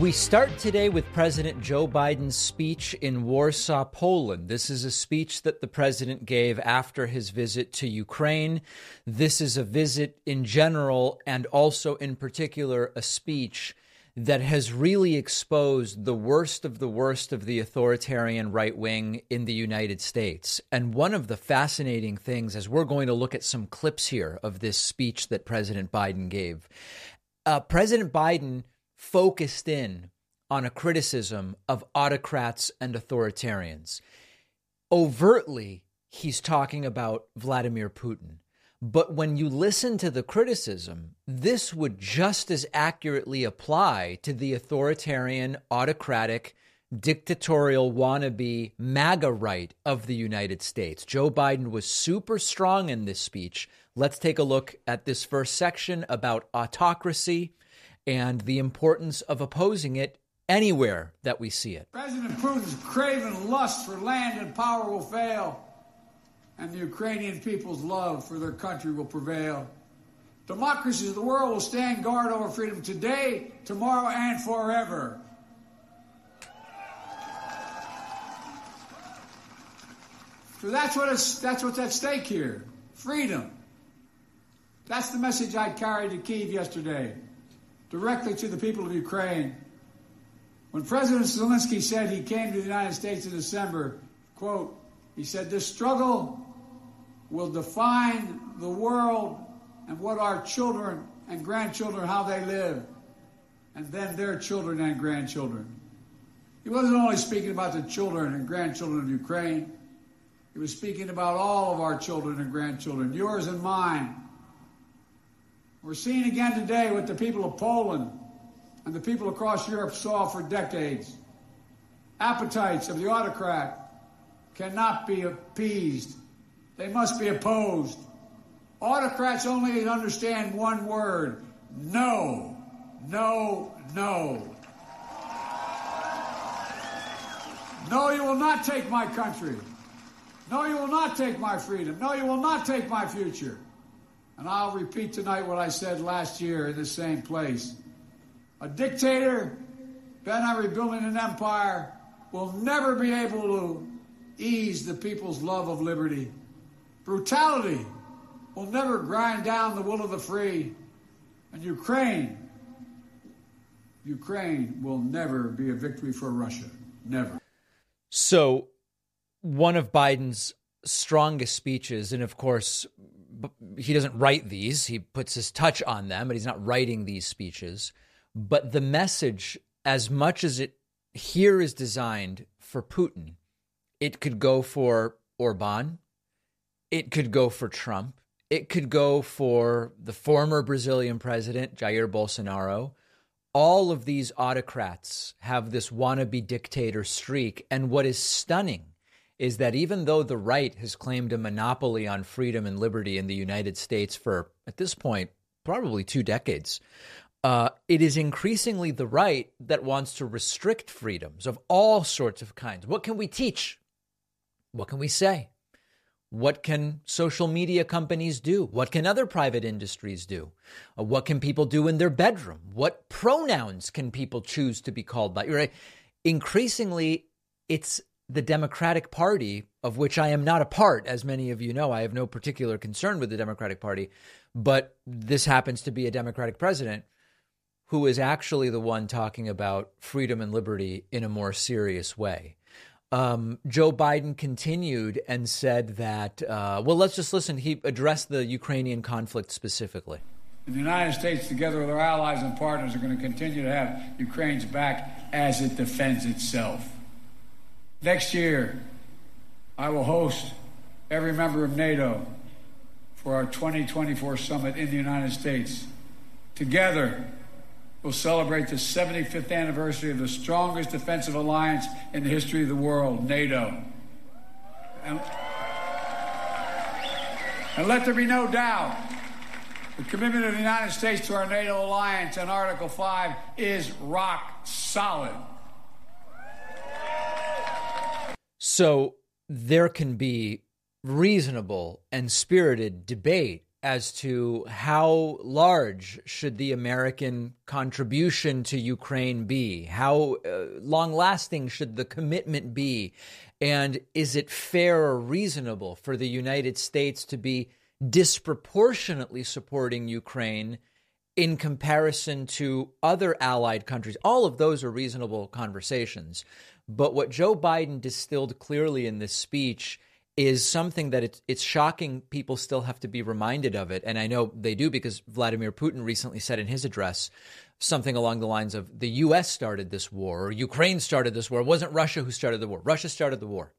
We start today with President Joe Biden's speech in Warsaw, Poland. This is a speech that the president gave after his visit to Ukraine. This is a visit in general, and also in particular, a speech that has really exposed the worst of the worst of the authoritarian right wing in the United States. And one of the fascinating things, as we're going to look at some clips here of this speech that President Biden gave, uh, President Biden focused in on a criticism of autocrats and authoritarians. Overtly, he's talking about Vladimir Putin. But when you listen to the criticism, this would just as accurately apply to the authoritarian, autocratic, dictatorial wannabe MAGA right of the United States. Joe Biden was super strong in this speech. Let's take a look at this first section about autocracy and the importance of opposing it anywhere that we see it. President Putin's craven lust for land and power will fail, and the Ukrainian people's love for their country will prevail. Democracies of the world will stand guard over freedom today, tomorrow, and forever. So that's what it's, that's what's at stake here. Freedom. That's the message I carried to Kiev yesterday directly to the people of Ukraine. When President Zelensky said he came to the United States in December, quote, he said, this struggle will define the world and what our children and grandchildren, how they live, and then their children and grandchildren. He wasn't only speaking about the children and grandchildren of Ukraine, he was speaking about all of our children and grandchildren, yours and mine, we're seeing again today what the people of Poland and the people across Europe saw for decades. Appetites of the autocrat cannot be appeased. They must be opposed. Autocrats only understand one word no, no, no. No, you will not take my country. No, you will not take my freedom. No, you will not take my future. And I'll repeat tonight what I said last year in the same place. A dictator bent on rebuilding an empire will never be able to ease the people's love of liberty. Brutality will never grind down the will of the free. And Ukraine, Ukraine will never be a victory for Russia. Never. So, one of Biden's strongest speeches, and of course, he doesn't write these. He puts his touch on them, but he's not writing these speeches. But the message, as much as it here is designed for Putin, it could go for Orban, it could go for Trump, it could go for the former Brazilian president, Jair Bolsonaro. All of these autocrats have this wannabe dictator streak. And what is stunning is that even though the right has claimed a monopoly on freedom and liberty in the United States for, at this point, probably two decades, uh, it is increasingly the right that wants to restrict freedoms of all sorts of kinds. What can we teach? What can we say? What can social media companies do? What can other private industries do? Uh, what can people do in their bedroom? What pronouns can people choose to be called by? Right? Increasingly, it's the Democratic Party, of which I am not a part, as many of you know, I have no particular concern with the Democratic Party, but this happens to be a Democratic president who is actually the one talking about freedom and liberty in a more serious way. Um, Joe Biden continued and said that, uh, well, let's just listen. He addressed the Ukrainian conflict specifically. the United States, together with our allies and partners, are going to continue to have Ukraine's back as it defends itself. Next year, I will host every member of NATO for our 2024 summit in the United States. Together, we'll celebrate the 75th anniversary of the strongest defensive alliance in the history of the world, NATO. And, and let there be no doubt the commitment of the United States to our NATO alliance and Article 5 is rock solid. So there can be reasonable and spirited debate as to how large should the American contribution to Ukraine be? How uh, long lasting should the commitment be? And is it fair or reasonable for the United States to be disproportionately supporting Ukraine in comparison to other allied countries? All of those are reasonable conversations. But what Joe Biden distilled clearly in this speech is something that it's, it's shocking people still have to be reminded of it. And I know they do because Vladimir Putin recently said in his address something along the lines of the U.S. started this war or Ukraine started this war. It wasn't Russia who started the war. Russia started the war.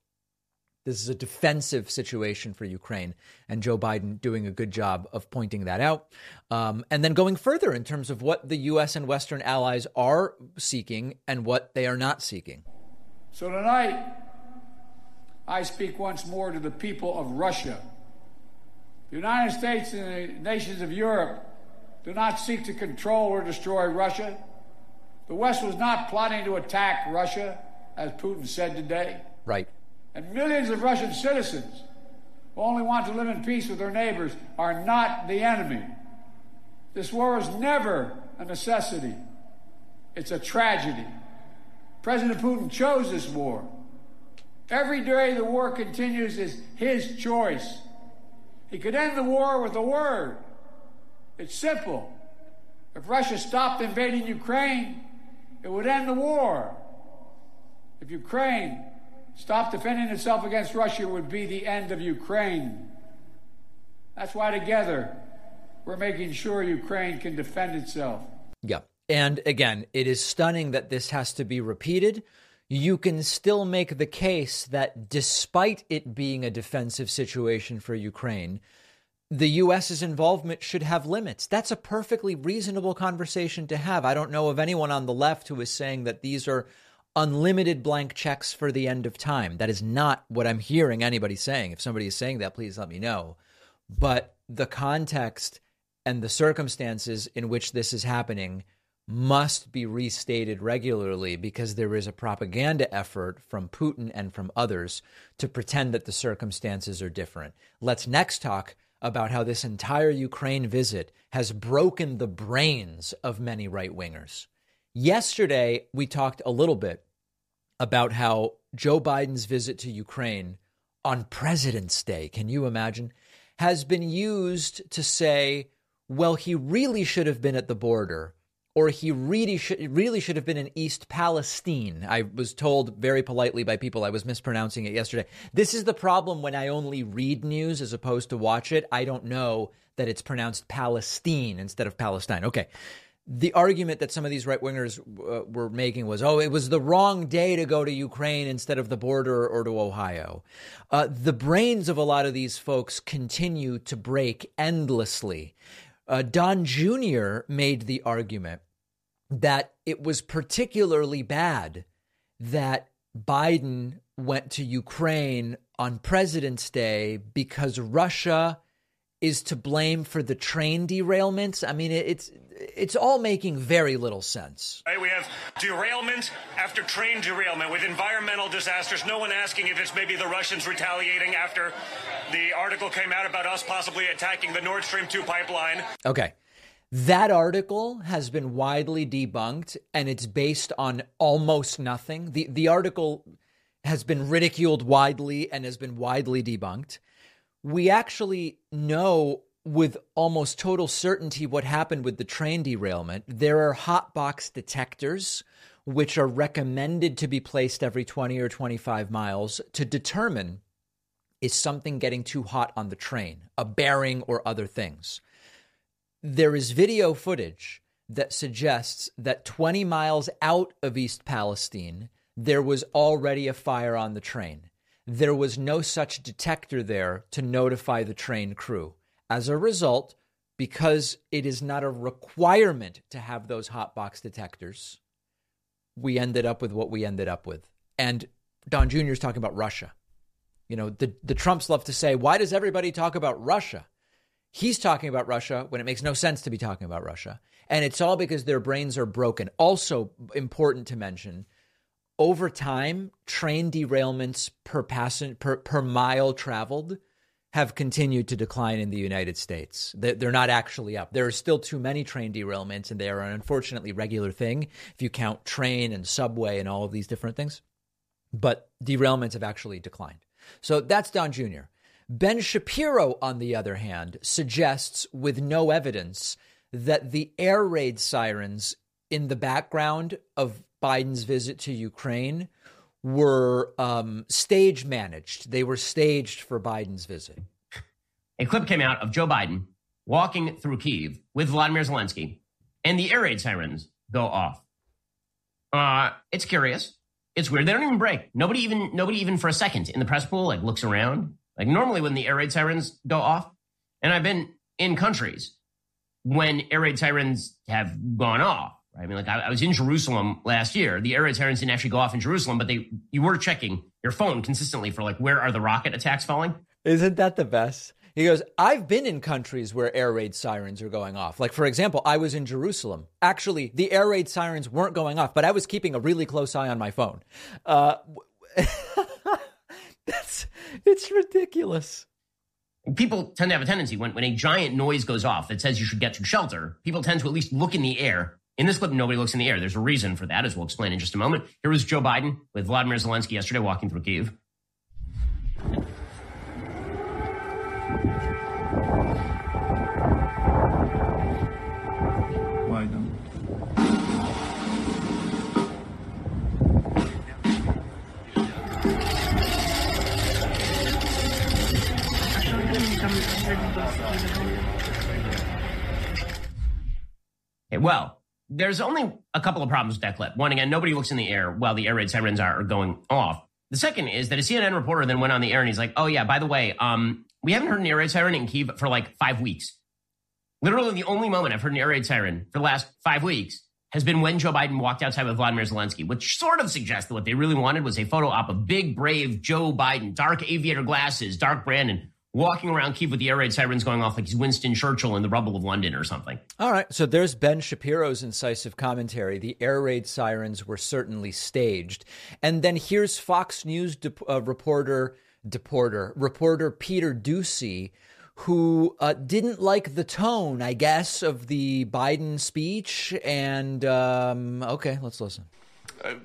This is a defensive situation for Ukraine, and Joe Biden doing a good job of pointing that out. Um, and then going further in terms of what the U.S. and Western allies are seeking and what they are not seeking. So tonight, I speak once more to the people of Russia. The United States and the nations of Europe do not seek to control or destroy Russia. The West was not plotting to attack Russia, as Putin said today. Right. And millions of Russian citizens who only want to live in peace with their neighbors are not the enemy. This war is never a necessity, it's a tragedy. President Putin chose this war. Every day the war continues is his choice. He could end the war with a word. It's simple. If Russia stopped invading Ukraine, it would end the war. If Ukraine stopped defending itself against Russia, it would be the end of Ukraine. That's why together we're making sure Ukraine can defend itself. Yeah. And again, it is stunning that this has to be repeated you can still make the case that despite it being a defensive situation for Ukraine, the U.S.'s involvement should have limits. That's a perfectly reasonable conversation to have. I don't know of anyone on the left who is saying that these are unlimited blank checks for the end of time. That is not what I'm hearing anybody saying. If somebody is saying that, please let me know. But the context and the circumstances in which this is happening must be restated regularly because there is a propaganda effort from Putin and from others to pretend that the circumstances are different. Let's next talk about how this entire Ukraine visit has broken the brains of many right wingers. Yesterday, we talked a little bit about how Joe Biden's visit to Ukraine on President's Day, can you imagine, has been used to say, well, he really should have been at the border or he really should really should have been in East Palestine. I was told very politely by people I was mispronouncing it yesterday. This is the problem when I only read news as opposed to watch it. I don't know that it's pronounced Palestine instead of Palestine. Okay. The argument that some of these right wingers uh, were making was, oh, it was the wrong day to go to Ukraine instead of the border or to Ohio. Uh, the brains of a lot of these folks continue to break endlessly. Uh, Don Jr. made the argument that it was particularly bad that Biden went to Ukraine on President's Day because Russia is to blame for the train derailments. I mean, it's it's all making very little sense. Right, we have derailment after train derailment with environmental disasters. No one asking if it's maybe the Russians retaliating after the article came out about us possibly attacking the Nord Stream 2 pipeline. Okay. That article has been widely debunked and it's based on almost nothing. The the article has been ridiculed widely and has been widely debunked. We actually know with almost total certainty what happened with the train derailment. There are hot box detectors which are recommended to be placed every 20 or 25 miles to determine is something getting too hot on the train, a bearing or other things. There is video footage that suggests that 20 miles out of East Palestine, there was already a fire on the train. There was no such detector there to notify the train crew. As a result, because it is not a requirement to have those hot box detectors, we ended up with what we ended up with. And Don Jr. is talking about Russia. You know, the, the Trumps love to say, why does everybody talk about Russia? He's talking about Russia when it makes no sense to be talking about Russia. And it's all because their brains are broken. Also, important to mention, over time, train derailments per, passen- per, per mile traveled have continued to decline in the United States. They're not actually up. There are still too many train derailments, and they are an unfortunately regular thing if you count train and subway and all of these different things. But derailments have actually declined. So that's Don Jr. Ben Shapiro, on the other hand, suggests with no evidence that the air raid sirens in the background of Biden's visit to Ukraine were um, stage managed. They were staged for Biden's visit. A clip came out of Joe Biden walking through Kiev with Vladimir Zelensky, and the air raid sirens go off. Uh, it's curious. It's weird. They don't even break. Nobody even nobody even for a second in the press pool like looks around. Like normally when the air raid sirens go off, and I've been in countries when air raid sirens have gone off? I mean, like I, I, was in Jerusalem last year. The air raid sirens didn't actually go off in Jerusalem, but they you were checking your phone consistently for like where are the rocket attacks falling. Isn't that the best? He goes, I've been in countries where air raid sirens are going off. Like, for example, I was in Jerusalem. Actually, the air raid sirens weren't going off, but I was keeping a really close eye on my phone. Uh, that's, it's ridiculous. People tend to have a tendency when, when a giant noise goes off that says you should get to shelter, people tend to at least look in the air in this clip, nobody looks in the air. There's a reason for that, as we'll explain in just a moment. Here was Joe Biden with Vladimir Zelensky yesterday walking through Kiev. Okay, well, there's only a couple of problems with that clip. One, again, nobody looks in the air while the air raid sirens are going off. The second is that a CNN reporter then went on the air and he's like, oh, yeah, by the way, um, we haven't heard an air raid siren in Kiev for like five weeks. Literally, the only moment I've heard an air raid siren for the last five weeks has been when Joe Biden walked outside with Vladimir Zelensky, which sort of suggests that what they really wanted was a photo op of big, brave Joe Biden, dark aviator glasses, dark Brandon, walking around Kiev with the air raid sirens going off like he's Winston Churchill in the rubble of London or something. All right. So there's Ben Shapiro's incisive commentary. The air raid sirens were certainly staged. And then here's Fox News de- uh, reporter, deporter, reporter Peter Doocy, who uh, didn't like the tone, I guess, of the Biden speech. And um, okay, let's listen.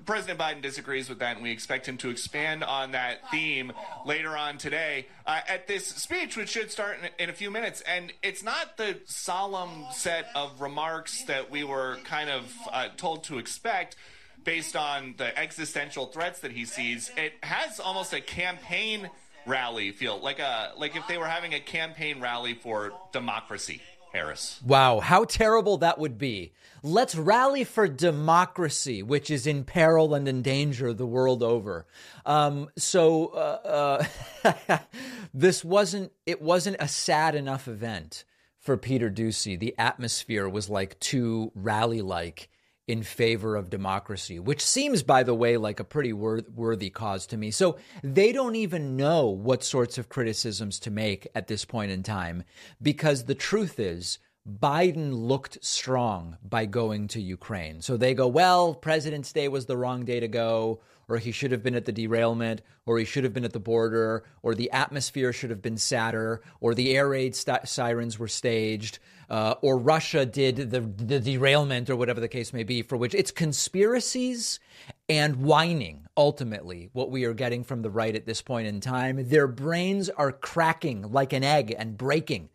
President Biden disagrees with that, and we expect him to expand on that theme later on today uh, at this speech, which should start in, in, a few minutes. And it's not the solemn set of remarks that we were kind of uh, told to expect based on the existential threats that he sees. It has almost a campaign rally feel, like a like if they were having a campaign rally for democracy. Harris. Wow, how terrible that would be. Let's rally for democracy, which is in peril and in danger the world over. Um, so uh, uh, this wasn't it wasn't a sad enough event for Peter Doocy. The atmosphere was like too rally like in favor of democracy, which seems, by the way, like a pretty wor- worthy cause to me. So they don't even know what sorts of criticisms to make at this point in time, because the truth is, Biden looked strong by going to Ukraine. So they go, well, President's Day was the wrong day to go, or he should have been at the derailment, or he should have been at the border, or the atmosphere should have been sadder, or the air raid st- sirens were staged, uh, or Russia did the, the derailment, or whatever the case may be, for which it's conspiracies and whining, ultimately, what we are getting from the right at this point in time. Their brains are cracking like an egg and breaking.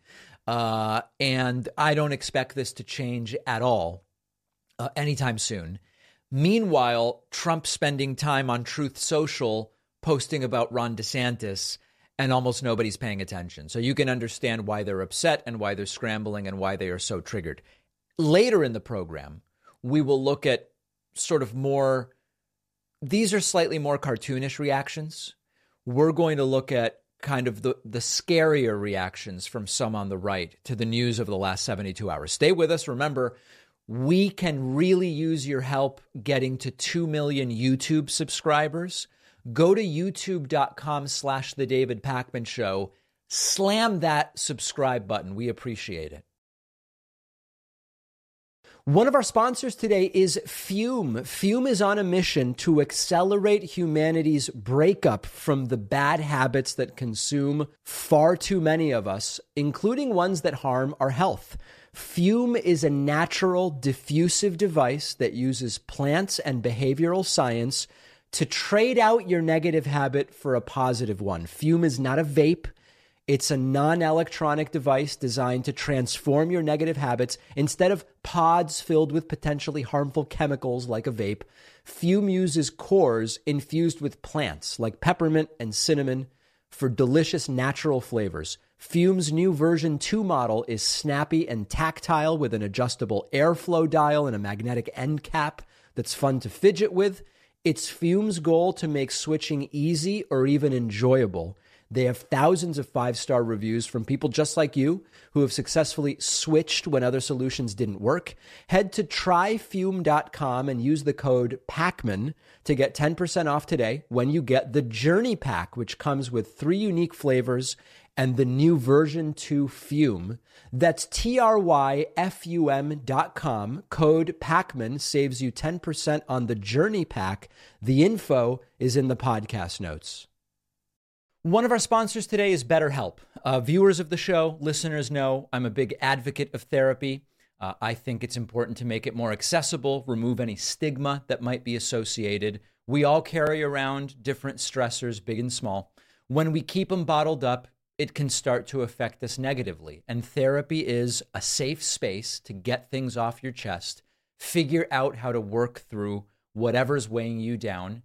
Uh, and I don't expect this to change at all uh, anytime soon. Meanwhile, Trump spending time on Truth Social posting about Ron DeSantis, and almost nobody's paying attention. So you can understand why they're upset and why they're scrambling and why they are so triggered. Later in the program, we will look at sort of more, these are slightly more cartoonish reactions. We're going to look at kind of the, the scarier reactions from some on the right to the news of the last 72 hours. Stay with us. Remember, we can really use your help getting to 2 million YouTube subscribers. Go to youtube.com slash the David Pakman Show. Slam that subscribe button. We appreciate it. One of our sponsors today is Füm. Füm is on a mission to accelerate humanity's breakup from the bad habits that consume far too many of us, including ones that harm our health. Füm is a natural diffusive device that uses plants and behavioral science to trade out your negative habit for a positive one. Füm is not a vape. It's a non electronic device designed to transform your negative habits. Instead of pods filled with potentially harmful chemicals like a vape, Füm uses cores infused with plants like peppermint and cinnamon for delicious natural flavors. Füm's new version 2 model is snappy and tactile with an adjustable airflow dial and a magnetic end cap that's fun to fidget with. It's Füm's goal to make switching easy or even enjoyable. They have thousands of five star reviews from people just like you who have successfully switched when other solutions didn't work. Head to tryfum.com and use the code PAKMAN to get 10% off today when you get the Journey Pack, which comes with three unique flavors and the new version 2 Füm. That's T R Y F U M dot com. Code PAKMAN saves you 10% on the Journey Pack. The info is in the podcast notes. One of our sponsors today is BetterHelp. Uh, viewers of the show, listeners know I'm a big advocate of therapy. Uh, I think it's important to make it more accessible, remove any stigma that might be associated. We all carry around different stressors, big and small. When we keep them bottled up, it can start to affect us negatively. And therapy is a safe space to get things off your chest, figure out how to work through whatever's weighing you down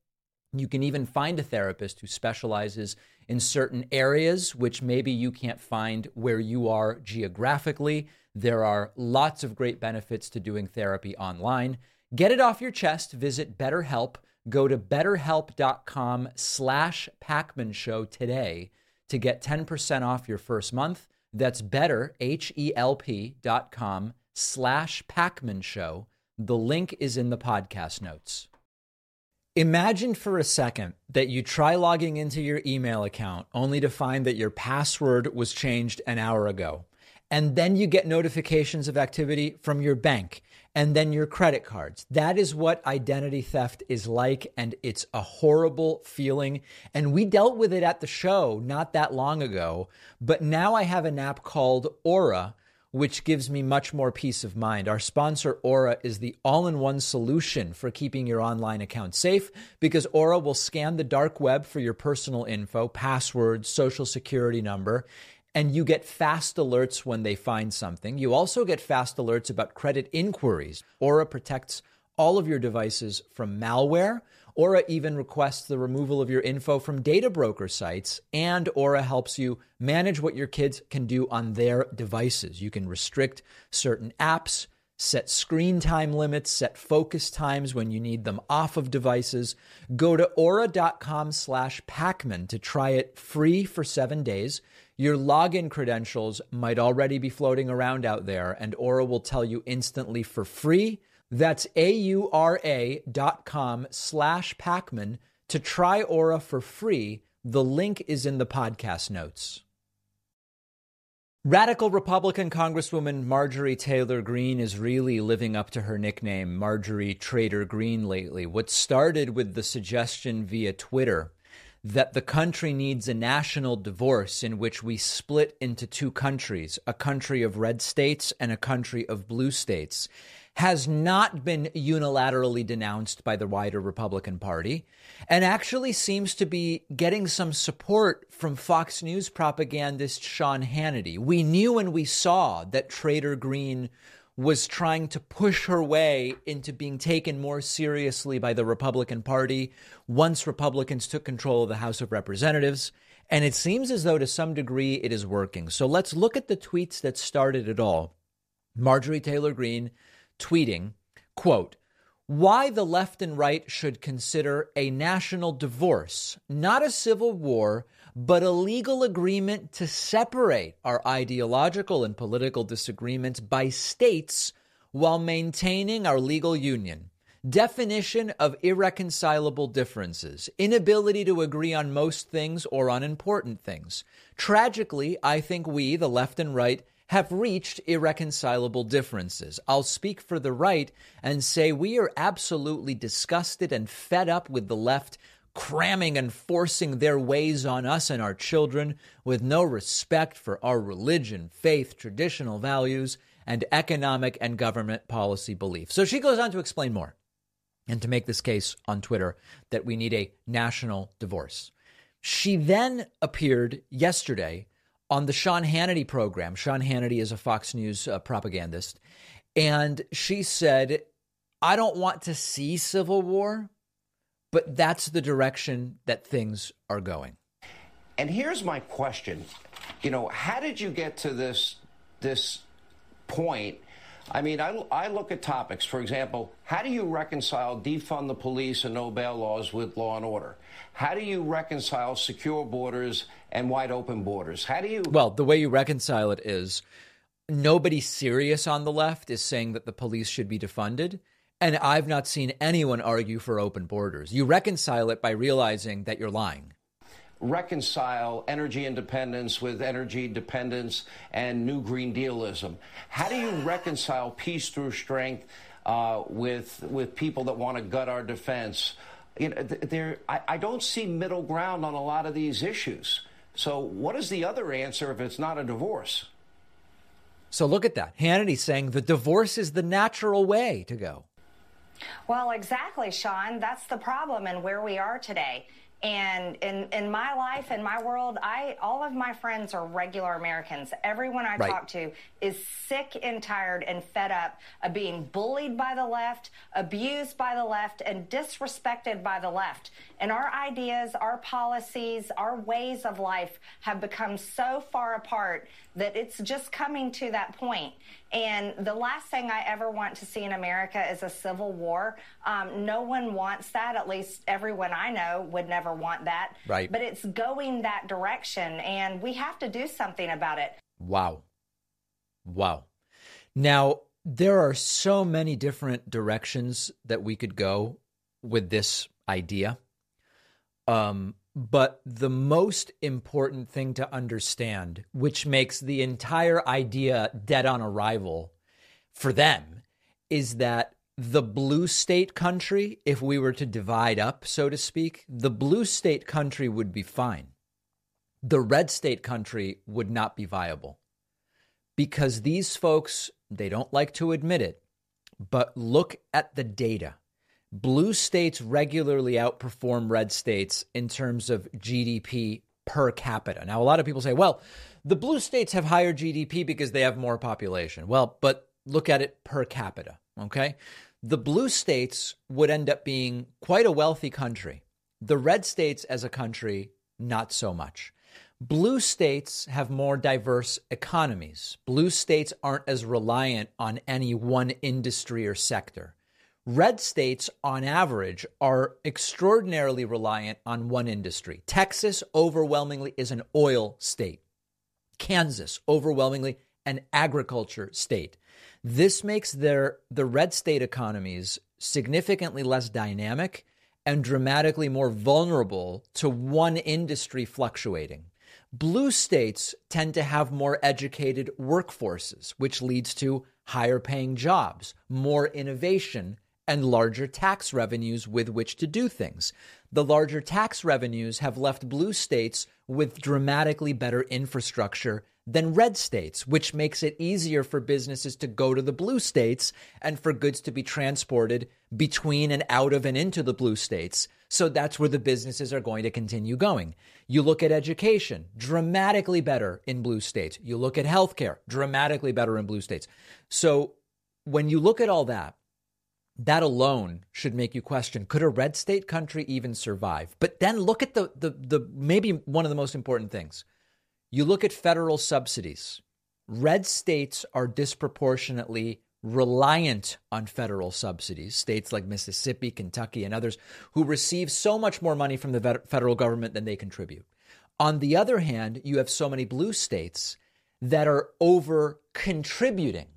You can even find a therapist who specializes in certain areas, which maybe you can't find where you are geographically. There are lots of great benefits to doing therapy online. Get it off your chest. Visit BetterHelp. Go to betterhelp.com slash Pakman Show today to get 10% off your first month. That's better, H-E-L-P slash Pakman Show. The link is in the podcast notes. Imagine for a second that you try logging into your email account only to find that your password was changed an hour ago. And then you get notifications of activity from your bank and then your credit cards. That is what identity theft is like. And it's a horrible feeling. And we dealt with it at the show not that long ago. But now I have an app called Aura which gives me much more peace of mind. Our sponsor, Aura, is the all in one solution for keeping your online account safe because Aura will scan the dark web for your personal info, passwords, social security number, and you get fast alerts when they find something. You also get fast alerts about credit inquiries. Aura protects all of your devices from malware Aura even requests the removal of your info from data broker sites, and Aura helps you manage what your kids can do on their devices. You can restrict certain apps, set screen time limits, set focus times when you need them off of devices. Go to aura.com slash Pakman to try it free for seven days. Your login credentials might already be floating around out there, and Aura will tell you instantly for free that's A-U-R-A dot com slash Pakman to try Aura for free. The link is in the podcast notes. Radical Republican Congresswoman Marjorie Taylor Greene is really living up to her nickname, Marjorie Traitor Greene, lately. What started with the suggestion via Twitter that the country needs a national divorce in which we split into two countries, a country of red states and a country of blue states has not been unilaterally denounced by the wider Republican Party and actually seems to be getting some support from Fox News propagandist Sean Hannity. We knew and we saw that Traitor Greene was trying to push her way into being taken more seriously by the Republican Party once Republicans took control of the House of Representatives. And it seems as though to some degree it is working. So let's look at the tweets that started it all. Marjorie Taylor Greene tweeting, quote, why the left and right should consider a national divorce, not a civil war, but a legal agreement to separate our ideological and political disagreements by states while maintaining our legal union. Definition of irreconcilable differences, inability to agree on most things or on important things. Tragically, I think we, the left and right, have reached irreconcilable differences. I'll speak for the right and say we are absolutely disgusted and fed up with the left cramming and forcing their ways on us and our children with no respect for our religion, faith, traditional values, and economic and government policy beliefs. So she goes on to explain more and to make this case on Twitter that we need a national divorce. She then appeared yesterday on the Sean Hannity program. Sean Hannity is a Fox News uh, propagandist. And she said, I don't want to see civil war, but that's the direction that things are going. And here's my question. You know, how did you get to this this point I mean, I, I look at topics. For example, how do you reconcile defund the police and no bail laws with law and order? How do you reconcile secure borders and wide open borders? How do you. Well, the way you reconcile it is nobody serious on the left is saying that the police should be defunded. And I've not seen anyone argue for open borders. You reconcile it by realizing that you're lying reconcile energy independence with energy dependence and new Green Dealism? How do you reconcile peace through strength uh, with with people that want to gut our defense? You know, there, I, I don't see middle ground on a lot of these issues. So, what is the other answer if it's not a divorce? So, look at that. Hannity saying the divorce is the natural way to go. Well, exactly, Sean. That's the problem and where we are today. And in, in my life, in my world, I all of my friends are regular Americans. Everyone I right. talk to is sick and tired and fed up of being bullied by the left, abused by the left, and disrespected by the left. And our ideas, our policies, our ways of life have become so far apart that it's just coming to that point. And the last thing I ever want to see in America is a civil war. Um, no one wants that. At least everyone I know would never want that. Right. But it's going that direction, and we have to do something about it. Wow. Wow. Now, there are so many different directions that we could go with this idea. Um, but the most important thing to understand, which makes the entire idea dead on arrival for them, is that the blue state country, if we were to divide up, so to speak, the blue state country would be fine. The red state country would not be viable because these folks, they don't like to admit it, but look at the data blue states regularly outperform red states in terms of GDP per capita. Now, a lot of people say, well, the blue states have higher GDP because they have more population. Well, but look at it per capita, okay? The blue states would end up being quite a wealthy country. The red states as a country, not so much. Blue states have more diverse economies. Blue states aren't as reliant on any one industry or sector. Red states, on average, are extraordinarily reliant on one industry. Texas, overwhelmingly, is an oil state. Kansas, overwhelmingly, an agriculture state. This makes their the red state economies significantly less dynamic and dramatically more vulnerable to one industry fluctuating. Blue states tend to have more educated workforces, which leads to higher paying jobs, more innovation, and larger tax revenues with which to do things. The larger tax revenues have left blue states with dramatically better infrastructure than red states, which makes it easier for businesses to go to the blue states and for goods to be transported between and out of and into the blue states. So that's where the businesses are going to continue going. You look at education, dramatically better in blue states. You look at healthcare, dramatically better in blue states. So when you look at all that, that alone should make you question could a red state country even survive? But then look at the, the the maybe one of the most important things. You look at federal subsidies. Red states are disproportionately reliant on federal subsidies, states like Mississippi, Kentucky, and others, who receive so much more money from the federal government than they contribute. On the other hand, you have so many blue states that are over contributing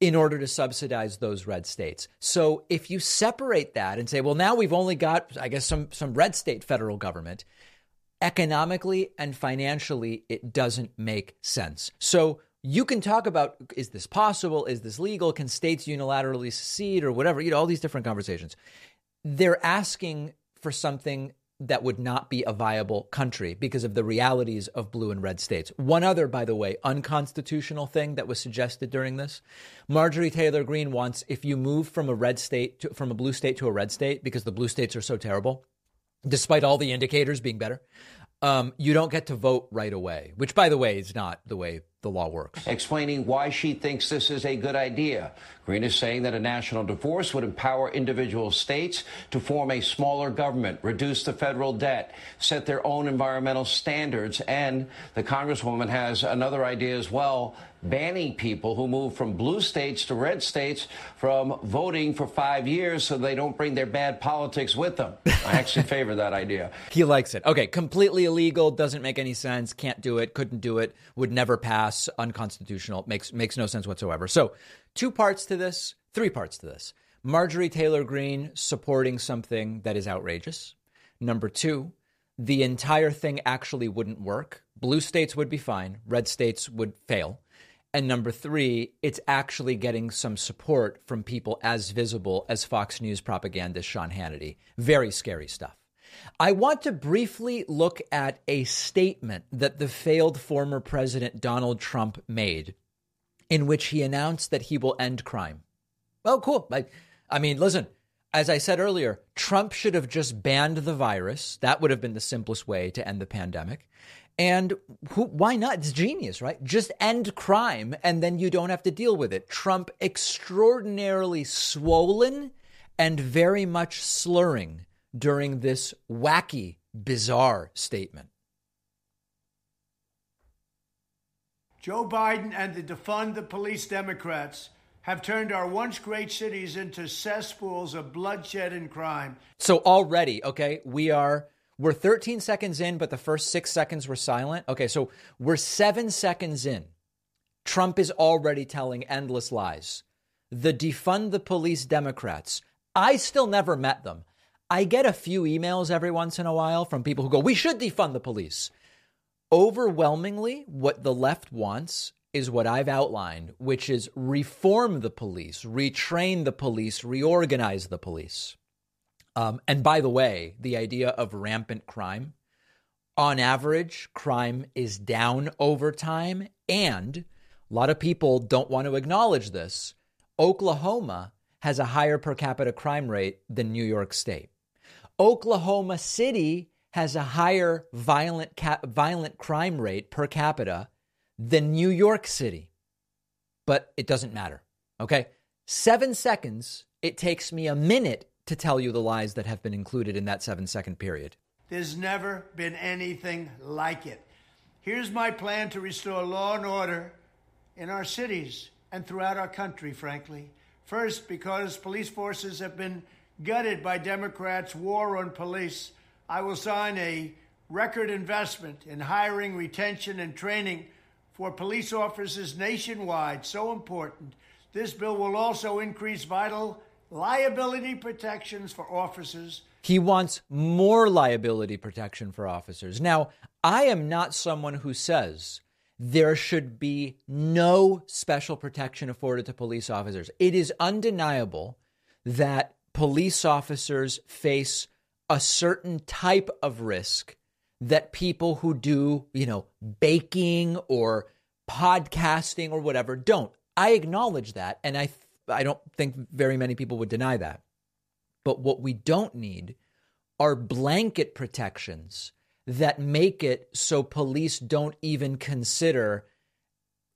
in order to subsidize those red states. So if you separate that and say, well, now we've only got, I guess, some, some red state federal government, economically and financially, it doesn't make sense. So you can talk about is this possible? Is this legal? Can states unilaterally secede or whatever? You know, all these different conversations. They're asking for something that would not be a viable country because of the realities of blue and red states. One other, by the way, unconstitutional thing that was suggested during this Marjorie Taylor Greene wants if you move from a red state to, from a blue state to a red state because the blue states are so terrible, despite all the indicators being better, um, you don't get to vote right away, which, by the way, is not the way the law works. Explaining why she thinks this is a good idea. Greene is saying that a national divorce would empower individual states to form a smaller government, reduce the federal debt, set their own environmental standards, and the Congresswoman has another idea as well banning people who move from blue states to red states from voting for five years so they don't bring their bad politics with them. I actually favor that idea. He likes it. Okay, completely illegal, doesn't make any sense, can't do it, couldn't do it, would never pass, unconstitutional, makes makes no sense whatsoever. So, two parts to this, three parts to this. Marjorie Taylor Greene supporting something that is outrageous. Number 2, the entire thing actually wouldn't work. Blue states would be fine, red states would fail. And number three, it's actually getting some support from people as visible as Fox News propagandist Sean Hannity. Very scary stuff. I want to briefly look at a statement that the failed former president Donald Trump made, in which he announced that he will end crime. Well, cool. I, I mean, listen, as I said earlier, Trump should have just banned the virus. That would have been the simplest way to end the pandemic. And who, why not? It's genius, right? Just end crime and then you don't have to deal with it. Trump extraordinarily swollen and very much slurring during this wacky, bizarre statement. Joe Biden and the defund the police Democrats have turned our once great cities into cesspools of bloodshed and crime. So already, okay, we are we're 13 seconds in, but the first six seconds were silent. Okay, so we're seven seconds in. Trump is already telling endless lies. The defund the police Democrats. I still never met them. I get a few emails every once in a while from people who go, We should defund the police. Overwhelmingly, what the left wants is what I've outlined, which is reform the police, retrain the police, reorganize the police. Um, and by the way, the idea of rampant crime, on average, crime is down over time. And a lot of people don't want to acknowledge this. Oklahoma has a higher per capita crime rate than New York State. Oklahoma City has a higher violent ca- violent crime rate per capita than New York City. But it doesn't matter. Okay? 7 seconds, it takes me a minute to tell you the lies that have been included in that seven second period. There's never been anything like it. Here's my plan to restore law and order in our cities and throughout our country, frankly. First, because police forces have been gutted by Democrats' war on police, I will sign a record investment in hiring, retention, and training for police officers nationwide. So important. This bill will also increase vital liability protections for officers. He wants more liability protection for officers. Now, I am not someone who says there should be no special protection afforded to police officers. It is undeniable that police officers face a certain type of risk that people who do, you know, baking or podcasting or whatever don't. I acknowledge that and I I don't think very many people would deny that. But what we don't need are blanket protections that make it so police don't even consider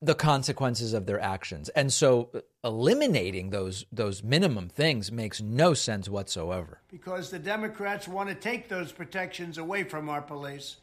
the consequences of their actions. And so uh, eliminating those those minimum things makes no sense whatsoever. Because the Democrats want to take those protections away from our police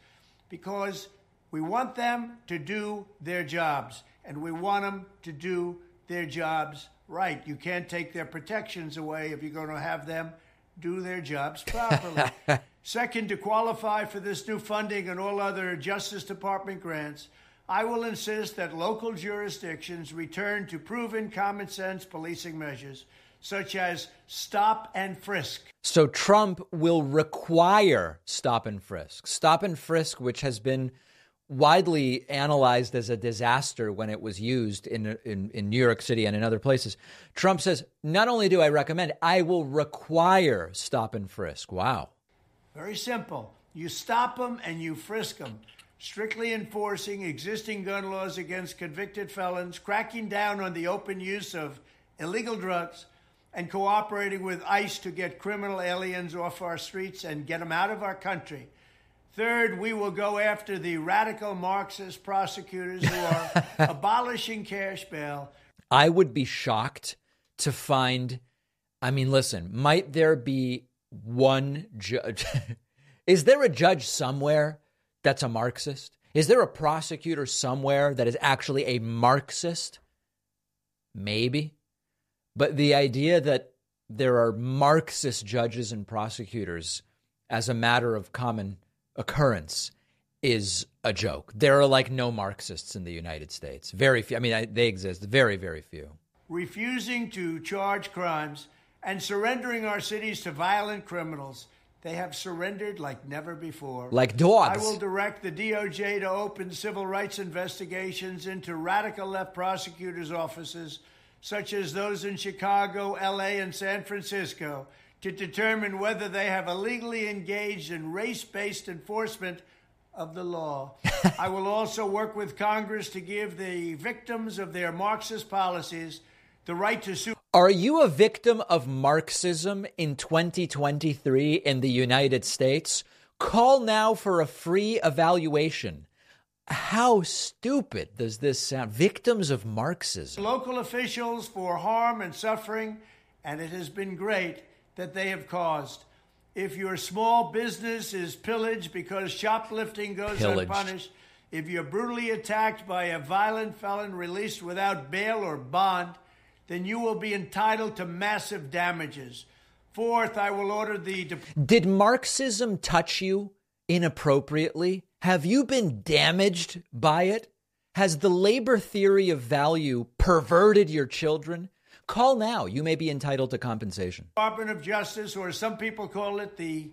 because we want them to do their jobs and we want them to do their jobs right. You can't take their protections away if you're going to have them do their jobs properly. Second, to qualify for this new funding and all other Justice Department grants, I will insist that local jurisdictions return to proven common sense policing measures such as stop and frisk. So Trump will require stop and frisk. Stop and frisk, which has been widely analyzed as a disaster when it was used in, in, in New York City and in other places. Trump says, not only do I recommend, I will require stop and frisk. Wow. Very simple. You stop them and you frisk them. Strictly enforcing existing gun laws against convicted felons, cracking down on the open use of illegal drugs, and cooperating with ICE to get criminal aliens off our streets and get them out of our country. Third, we will go after the radical Marxist prosecutors who are abolishing cash bail. I would be shocked to find. I mean, listen, might there be one judge? is there a judge somewhere that's a Marxist? Is there a prosecutor somewhere that is actually a Marxist? Maybe. But the idea that there are Marxist judges and prosecutors as a matter of common occurrence is a joke. There are like no Marxists in the United States. Very few. I mean, I, they exist. Very, very few. Refusing to charge crimes and surrendering our cities to violent criminals. They have surrendered like never before. Like dogs. I will direct the DOJ to open civil rights investigations into radical left prosecutors' offices, such as those in Chicago, LA, and San Francisco, to determine whether they have illegally engaged in race based enforcement of the law. I will also work with Congress to give the victims of their Marxist policies the right to sue. Are you a victim of Marxism in 2023 in the United States? Call now for a free evaluation. How stupid does this sound? Victims of Marxism. Local officials for harm and suffering, and it has been great that they have caused. If your small business is pillaged because shoplifting goes Pillaged. unpunished, if you're brutally attacked by a violent felon released without bail or bond, then you will be entitled to massive damages. Fourth, I will order the. De- Did Marxism touch you inappropriately? Have you been damaged by it? Has the labor theory of value perverted your children? Call now. You may be entitled to compensation. Department of Justice, or some people call it the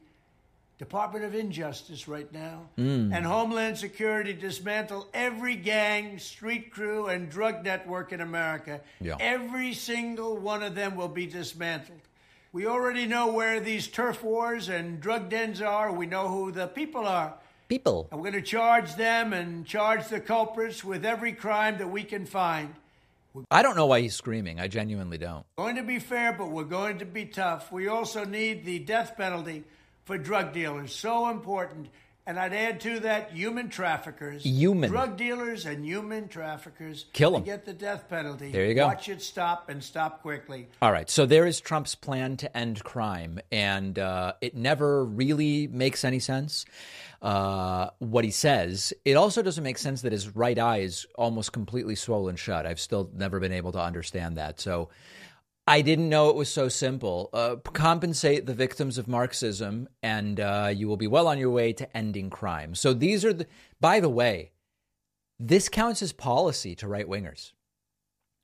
Department of Injustice right now, Mm. and Homeland Security dismantle every gang, street crew, and drug network in America. Yeah. Every single one of them will be dismantled. We already know where these turf wars and drug dens are. We know who the people are. People. And we're going to charge them and charge the culprits with every crime that we can find. I don't know why he's screaming. I genuinely don't. Going to be fair, but we're going to be tough. We also need the death penalty for drug dealers. So important. And I'd add to that human traffickers. Human. Drug dealers and human traffickers. Kill them. Get the death penalty. There you go. Watch it stop and stop quickly. All right. So there is Trump's plan to end crime, and uh, it never really makes any sense. Uh, what he says. It also doesn't make sense that his right eye is almost completely swollen shut. I've still never been able to understand that. So I didn't know it was so simple. Uh, compensate the victims of Marxism, and uh, you will be well on your way to ending crime. So these are the. By the way, this counts as policy to right wingers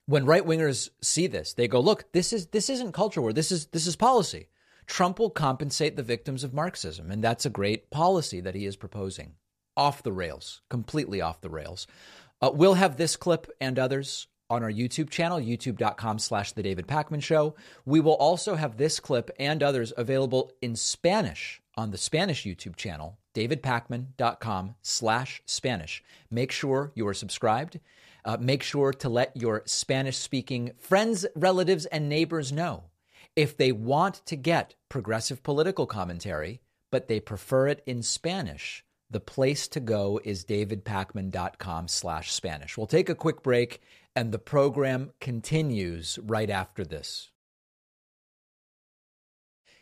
when right wingers see this, they go, "Look, this is this isn't culture war. This is this is policy." Trump will compensate the victims of Marxism, and that's a great policy that he is proposing. Off the rails, completely off the rails. Uh, we'll have this clip and others on our YouTube channel, youtube.com slash The David Pakman Show. We will also have this clip and others available in Spanish on the Spanish YouTube channel, davidpakman.com slash Spanish. Make sure you are subscribed. Uh, make sure to let your Spanish speaking friends, relatives, and neighbors know. If they want to get progressive political commentary, but they prefer it in Spanish, the place to go is davidpakman.com slash Spanish. We'll take a quick break and the program continues right after this.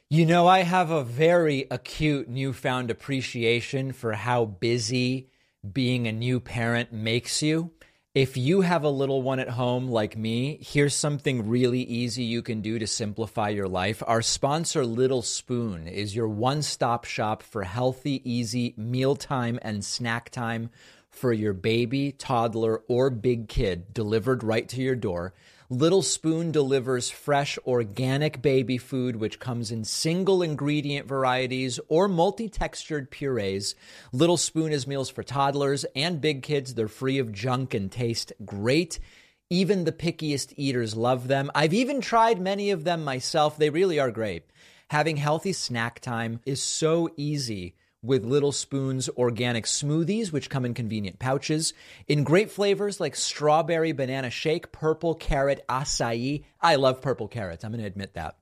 You know, I have a very acute newfound appreciation for how busy being a new parent makes you. If you have a little one at home like me, here's something really easy you can do to simplify your life. Our sponsor, Little Spoon, is your one stop shop for healthy, easy mealtime and snack time for your baby, toddler, or big kid delivered right to your door. Little Spoon delivers fresh organic baby food, which comes in single ingredient varieties or multi textured purees. Little Spoon is meals for toddlers and big kids. They're free of junk and taste great. Even the pickiest eaters love them. I've even tried many of them myself. They really are great. Having healthy snack time is so easy with Little Spoon's organic smoothies, which come in convenient pouches, in great flavors like strawberry banana shake, purple carrot acai. I love purple carrots. I'm going to admit that.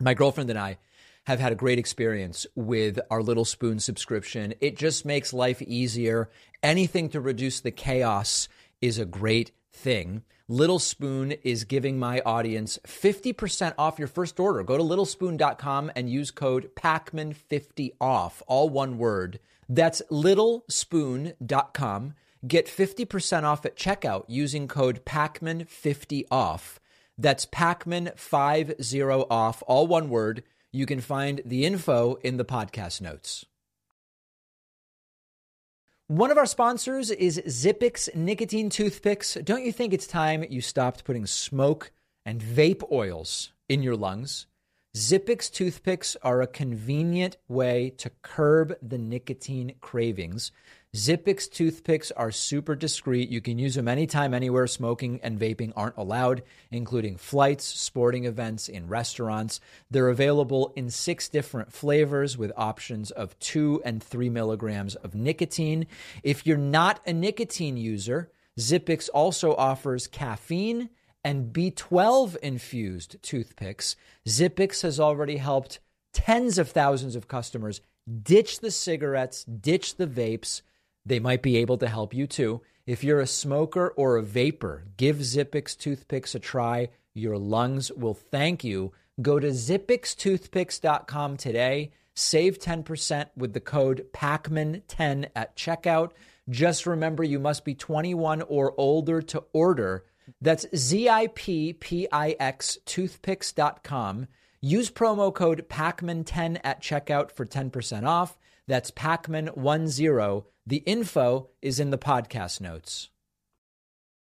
My girlfriend and I have had a great experience with our Little Spoon subscription. It just makes life easier. Anything to reduce the chaos is a great thing. Little Spoon is giving my audience 50% off your first order. Go to littlespoon.com and use code PAKMAN50 off, all one word. That's littlespoon.com. Get 50% off at checkout using code PAKMAN50 off. That's PAKMAN50 off, all one word. You can find the info in the podcast notes. One of our sponsors is Zippix nicotine toothpicks. Don't you think it's time you stopped putting smoke and vape oils in your lungs? Zippix toothpicks are a convenient way to curb the nicotine cravings. Zippix toothpicks are super discreet. You can use them anytime, anywhere smoking and vaping aren't allowed, including flights, sporting events, in restaurants. They're available in six different flavors with options of two and three milligrams of nicotine. If you're not a nicotine user, Zippix also offers caffeine and B12 infused toothpicks. Zippix has already helped tens of thousands of customers ditch the cigarettes, ditch the vapes they might be able to help you too. If you're a smoker or a vapor, give Zippix toothpicks a try. Your lungs will thank you. Go to zippixtoothpicks.com today. Save 10% with the code PAKMAN10 at checkout. Just remember you must be 21 or older to order. That's Z-I-P-P-I-X toothpicks.com. Use promo code PAKMAN10 at checkout for 10% off. That's PAKMAN10 the info is in the podcast notes.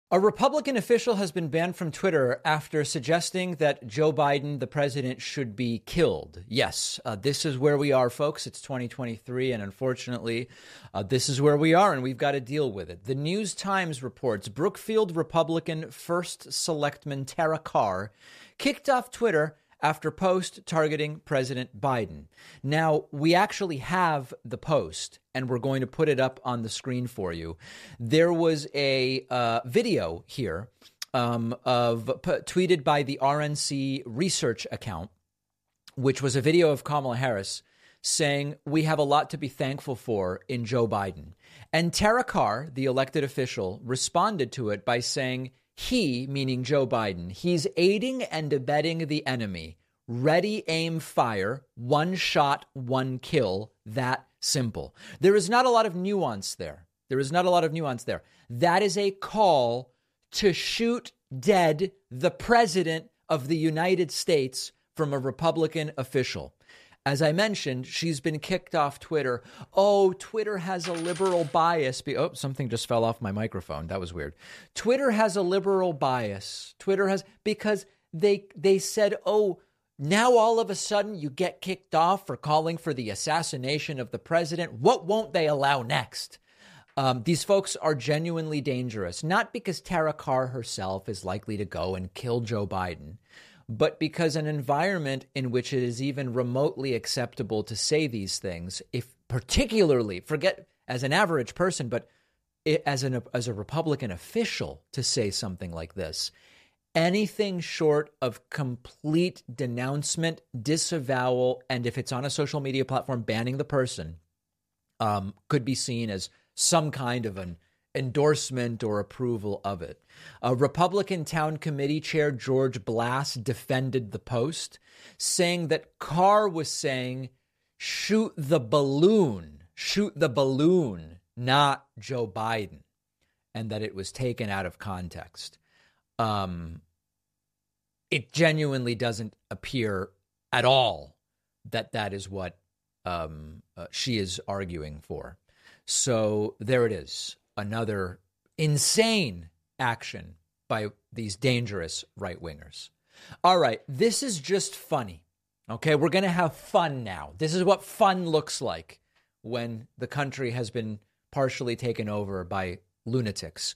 A Republican official has been banned from Twitter after suggesting that Joe Biden, the president, should be killed. Yes, uh, this is where we are, folks. It's 2023, and unfortunately, uh, this is where we are, and we've got to deal with it. The News Times reports Brookfield Republican First Selectman Tara Carr kicked off Twitter after post targeting President Biden. Now, we actually have the post, and we're going to put it up on the screen for you. There was a uh, video here um, of p- tweeted by the RNC research account, which was a video of Kamala Harris saying, We have a lot to be thankful for in Joe Biden. And Tara Carr, the elected official, responded to it by saying, he, meaning Joe Biden, he's aiding and abetting the enemy. Ready, aim, fire, one shot, one kill. That simple. There is not a lot of nuance there. There is not a lot of nuance there. That is a call to shoot dead the president of the United States from a Republican official. As I mentioned, she's been kicked off Twitter. Oh, Twitter has a liberal bias. Be- oh, something just fell off my microphone. That was weird. Twitter has a liberal bias. Twitter has because they they said, "Oh, now all of a sudden you get kicked off for calling for the assassination of the president. What won't they allow next?" Um, these folks are genuinely dangerous, not because Tara Carr herself is likely to go and kill Joe Biden, but because an environment in which it is even remotely acceptable to say these things, if particularly forget as an average person, but as an as a Republican official to say something like this, anything short of complete denouncement, disavowal, and if it's on a social media platform, banning the person, um, could be seen as some kind of an endorsement or approval of it. A Republican town committee chair, George Blass, defended the post, saying that Carr was saying, shoot the balloon, shoot the balloon, not Joe Biden. and that it was taken out of context. Um, it genuinely doesn't appear at all that that is what um, uh, she is arguing for. So there it is, another insane action by these dangerous right wingers. All right, this is just funny. Okay, we're going to have fun now. This is what fun looks like when the country has been partially taken over by lunatics.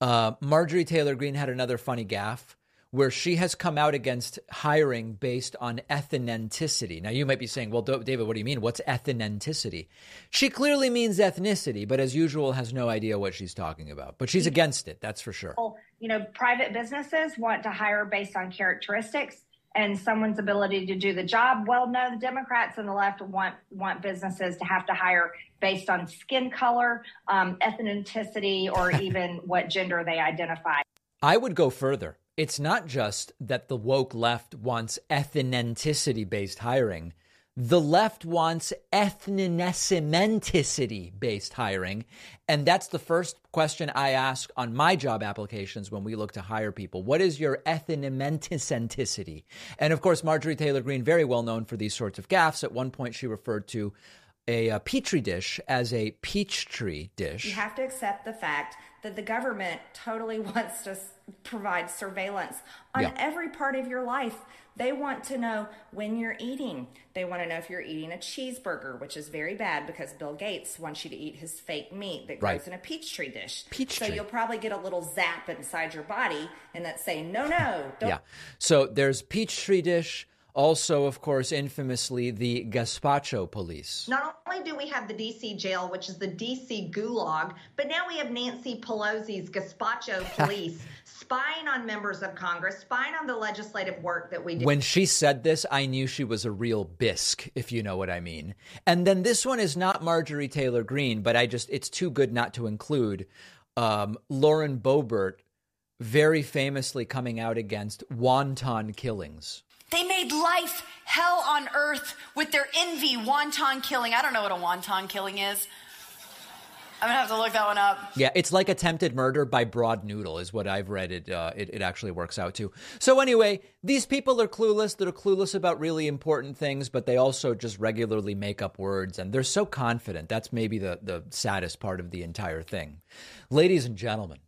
Uh, Marjorie Taylor Greene had another funny gaffe where she has come out against hiring based on ethnicity. Now, you might be saying, well, David, what do you mean? What's ethnicity? She clearly means ethnicity, but as usual, has no idea what she's talking about. But she's against it, that's for sure. You know, private businesses want to hire based on characteristics and someone's ability to do the job. Well, no, the Democrats and the left want want businesses to have to hire based on skin color, um, ethnicity, or even what gender they identify. I would go further it's not just that the woke left wants ethnicity based hiring. The left wants ethnicity based hiring. And that's the first question I ask on my job applications when we look to hire people. What is your ethnicity? And of course, Marjorie Taylor Greene, very well known for these sorts of gaffes. At one point, she referred to a, a petri dish as a peach tree dish. You have to accept the fact that the government totally wants to provide surveillance on yeah. every part of your life. They want to know when you're eating. They want to know if you're eating a cheeseburger, which is very bad because Bill Gates wants you to eat his fake meat that right. goes in a peach-tree dish. Peach so tree. you'll probably get a little zap inside your body and that's saying, no, no, don't. Yeah. So there's peach-tree dish also, of course, infamously, the Gaspacho police. Not only do we have the DC jail, which is the DC gulag, but now we have Nancy Pelosi's Gaspacho police spying on members of Congress, spying on the legislative work that we do. When she said this, I knew she was a real bisque, if you know what I mean. And then this one is not Marjorie Taylor Greene, but I just, it's too good not to include um, Lauren Boebert very famously coming out against wanton killings. They made life hell on earth with their envy wonton killing. I don't know what a wonton killing is. I'm gonna have to look that one up. Yeah, it's like attempted murder by broad noodle, is what I've read. It, uh, it it actually works out to. So anyway, these people are clueless. They're clueless about really important things, but they also just regularly make up words, and they're so confident. That's maybe the the saddest part of the entire thing, ladies and gentlemen.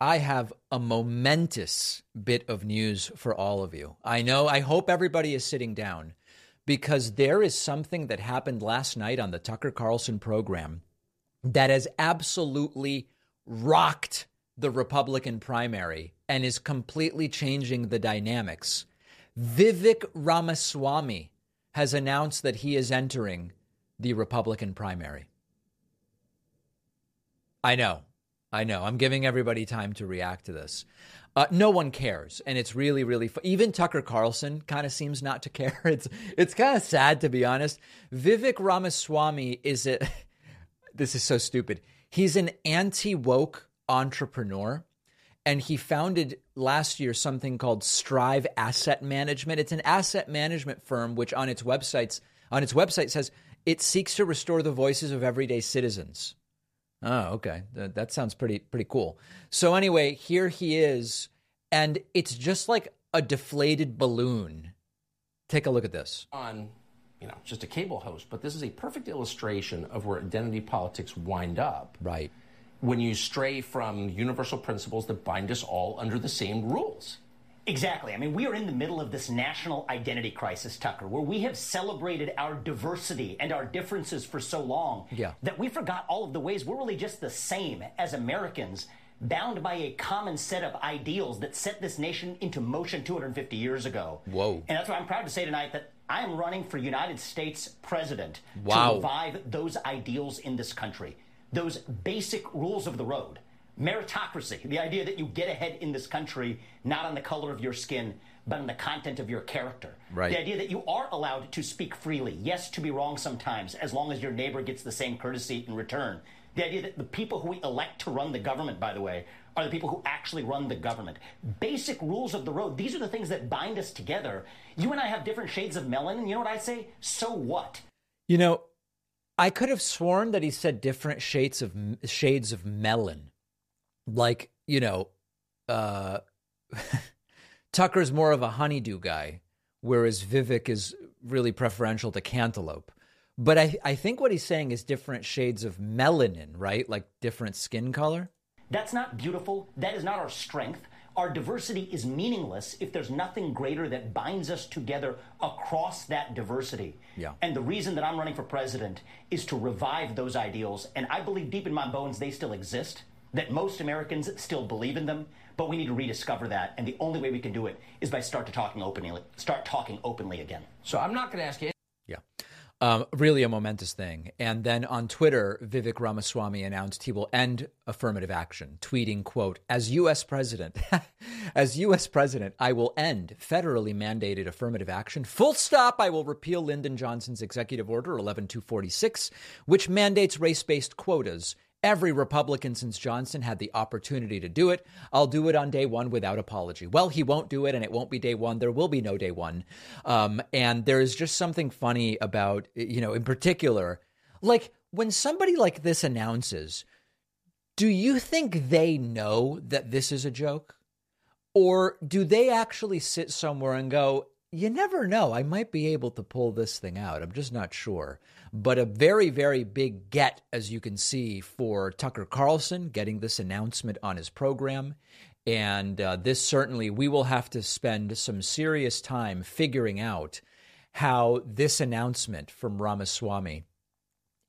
I have a momentous bit of news for all of you. I know, I hope everybody is sitting down because there is something that happened last night on the Tucker Carlson program that has absolutely rocked the Republican primary and is completely changing the dynamics. Vivek Ramaswamy has announced that he is entering the Republican primary. I know. I know. I'm giving everybody time to react to this. Uh, no one cares, and it's really, really fun. Even Tucker Carlson kind of seems not to care. It's it's kind of sad to be honest. Vivek Ramaswamy is a. this is so stupid. He's an anti woke entrepreneur, and he founded last year something called Strive Asset Management. It's an asset management firm which, on its websites, on its website says it seeks to restore the voices of everyday citizens. Oh, okay. That, that sounds pretty pretty cool. So anyway, here he is, and it's just like a deflated balloon. Take a look at this. On, you know, just a cable host, but this is a perfect illustration of where identity politics wind up. Right. When you stray from universal principles that bind us all under the same rules. Exactly. I mean, we are in the middle of this national identity crisis, Tucker, where we have celebrated our diversity and our differences for so long yeah. that we forgot all of the ways we're really just the same as Americans, bound by a common set of ideals that set this nation into motion 250 years ago. Whoa. And that's why I'm proud to say tonight that I am running for United States president wow. to revive those ideals in this country, those basic rules of the road meritocracy, the idea that you get ahead in this country not on the color of your skin, but on the content of your character. Right. The idea that you are allowed to speak freely, yes, to be wrong sometimes, as long as your neighbor gets the same courtesy in return. The idea that the people who we elect to run the government, by the way, are the people who actually run the government. Basic rules of the road. These are the things that bind us together. You and I have different shades of melanin. You know what I say? So what? You know, I could have sworn that he said different shades of shades of melon. Like, you know, uh, Tucker's more of a honeydew guy, whereas Vivek is really preferential to cantaloupe. But I, I think what he's saying is different shades of melanin, right? Like different skin color. That's not beautiful. That is not our strength. Our diversity is meaningless if there's nothing greater that binds us together across that diversity. Yeah. And the reason that I'm running for president is to revive those ideals. And I believe deep in my bones they still exist, that most Americans still believe in them, but we need to rediscover that. And the only way we can do it is by start to talking openly, start talking openly again. So I'm not going to ask you. Yeah. Um, really a momentous thing. And then on Twitter, Vivek Ramaswamy announced he will end affirmative action, tweeting, quote, as U.S. president, as U.S. president, I will end federally mandated affirmative action. Full stop. I will repeal Lyndon Johnson's executive order 11246, which mandates race-based quotas Every Republican since Johnson had the opportunity to do it. I'll do it on day one without apology. Well, he won't do it, and it won't be day one. There will be no day one. Um, and there is just something funny about, you know, in particular, like when somebody like this announces, do you think they know that this is a joke? Or do they actually sit somewhere and go, you never know. I might be able to pull this thing out. I'm just not sure. But a very, very big get, as you can see, for Tucker Carlson getting this announcement on his program. And uh, this certainly, we will have to spend some serious time figuring out how this announcement from Ramaswamy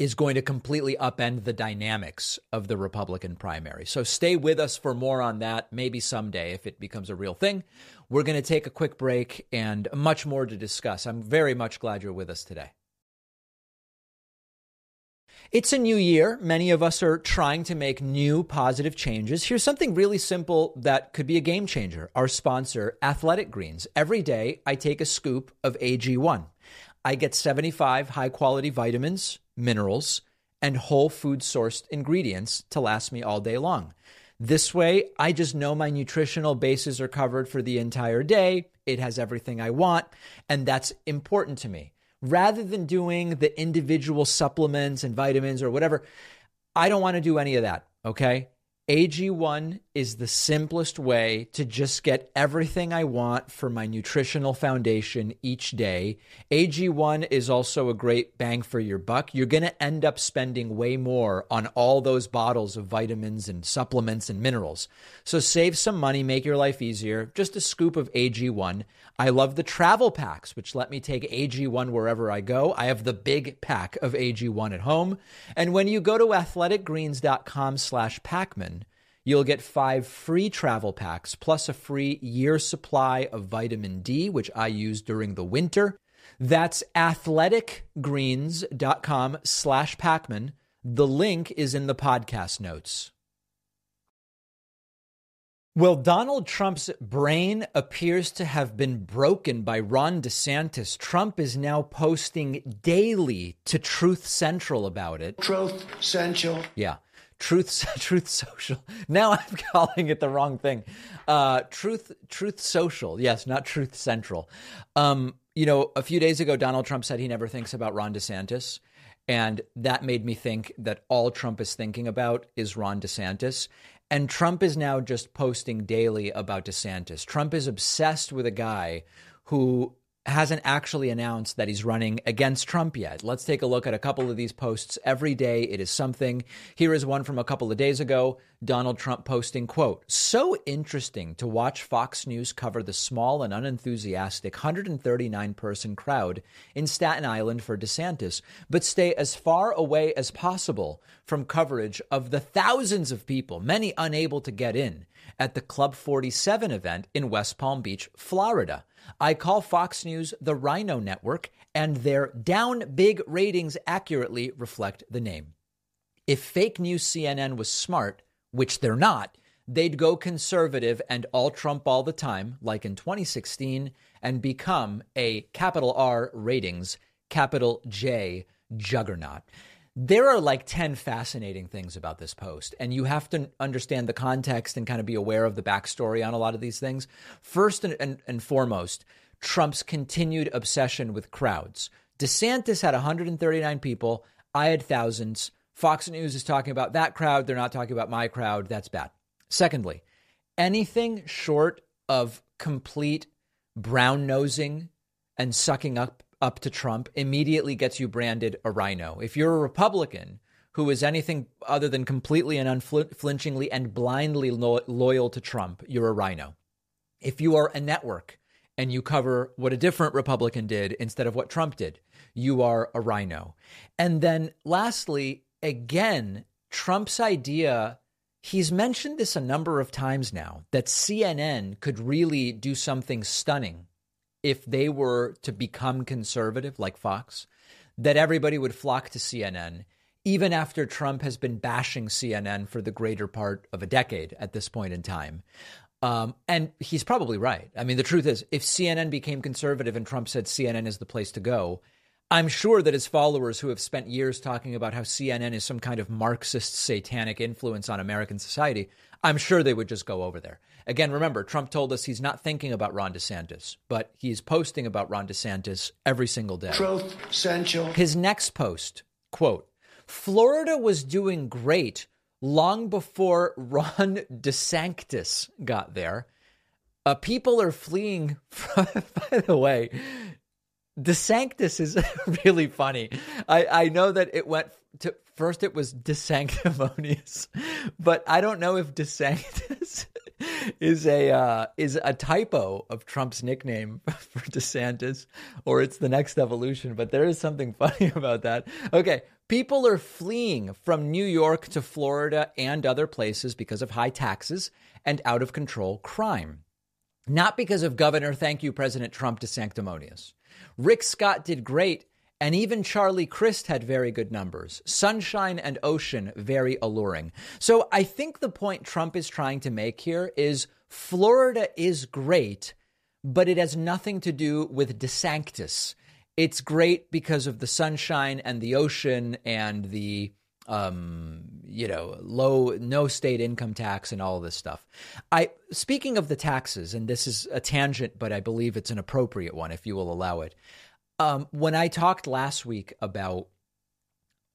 is going to completely upend the dynamics of the Republican primary. So stay with us for more on that, maybe someday if it becomes a real thing. We're going to take a quick break and much more to discuss. I'm very much glad you're with us today. It's a new year. Many of us are trying to make new positive changes. Here's something really simple that could be a game changer. Our sponsor, Athletic Greens. Every day I take a scoop of AG1. I get 75 high quality vitamins, minerals, and whole food sourced ingredients to last me all day long. This way, I just know my nutritional bases are covered for the entire day. It has everything I want, and that's important to me rather than doing the individual supplements and vitamins or whatever, I don't want to do any of that. Okay. AG1 is the simplest way to just get everything I want for my nutritional foundation each day. AG1 is also a great bang for your buck. You're going to end up spending way more on all those bottles of vitamins and supplements and minerals. So save some money, make your life easier. Just a scoop of AG1. I love the travel packs, which let me take AG1 wherever I go. I have the big pack of AG1 at home. And when you go to athleticgreens.com slash Pakman, You'll get five free travel packs plus a free year supply of vitamin D, which I use during the winter. That's athleticgreens.com slash Pakman. The link is in the podcast notes. Well, Donald Trump's brain appears to have been broken by Ron DeSantis. Trump is now posting daily to Truth Central about it. Truth Central. Yeah. Truth Truth Social. Now I'm calling it the wrong thing. Uh, Truth Truth Social. Yes, not Truth Central. Um, you know, a few days ago, Donald Trump said he never thinks about Ron DeSantis. And that made me think that all Trump is thinking about is Ron DeSantis. And Trump is now just posting daily about DeSantis. Trump is obsessed with a guy who hasn't actually announced that he's running against Trump yet. Let's take a look at a couple of these posts every day. It is something. Here is one from a couple of days ago. Donald Trump posting, quote, so interesting to watch Fox News cover the small and unenthusiastic 139 person crowd in Staten Island for DeSantis, but stay as far away as possible from coverage of the thousands of people, many unable to get in, at the Club 47 event in West Palm Beach, Florida. I call Fox News the Rhino Network, and their down big ratings accurately reflect the name. If fake news CNN was smart, which they're not, they'd go conservative and all Trump all the time, like in 2016, and become a capital R ratings, capital J juggernaut. There are like 10 fascinating things about this post, and you have to understand the context and kind of be aware of the backstory on a lot of these things. First and, and, and foremost, Trump's continued obsession with crowds. DeSantis had 139 people, I had thousands. Fox News is talking about that crowd. They're not talking about my crowd. That's bad. Secondly, anything short of complete brown nosing and sucking up up to Trump immediately gets you branded a rhino. If you're a Republican who is anything other than completely and unflinchingly and blindly lo- loyal to Trump, you're a rhino. If you are a network and you cover what a different Republican did instead of what Trump did, you are a rhino. And then lastly, again, Trump's idea He's mentioned this a number of times now that CNN could really do something stunning if they were to become conservative like Fox, that everybody would flock to CNN, even after Trump has been bashing CNN for the greater part of a decade at this point in time. Um, and he's probably right. I mean, the truth is, if CNN became conservative and Trump said CNN is the place to go, I'm sure that his followers who have spent years talking about how CNN is some kind of Marxist satanic influence on American society, I'm sure they would just go over there. Again, remember, Trump told us he's not thinking about Ron DeSantis, but he's posting about Ron DeSantis every single day. Truth, essential. His next post, quote, Florida was doing great long before Ron DeSantis got there. Uh, people are fleeing. From, by the way, DeSanctus is really funny. I, I know that it went to first it was DeSanctimonious, but I don't know if DeSanctus is a uh, is a typo of Trump's nickname for DeSantis, or it's the next evolution. But there is something funny about that. Okay, people are fleeing from New York to Florida and other places because of high taxes and out of control crime, not because of Governor, thank you, President Trump, DeSanctimonious. Rick Scott did great and even Charlie Crist had very good numbers. Sunshine and Ocean, very alluring. So I think the point Trump is trying to make here is Florida is great, but it has nothing to do with DeSanctus. It's great because of the sunshine and the ocean and the um, you know, low, no state income tax and all this stuff. I, speaking of the taxes, and this is a tangent, but I believe it's an appropriate one if you will allow it. Um, when I talked last week about,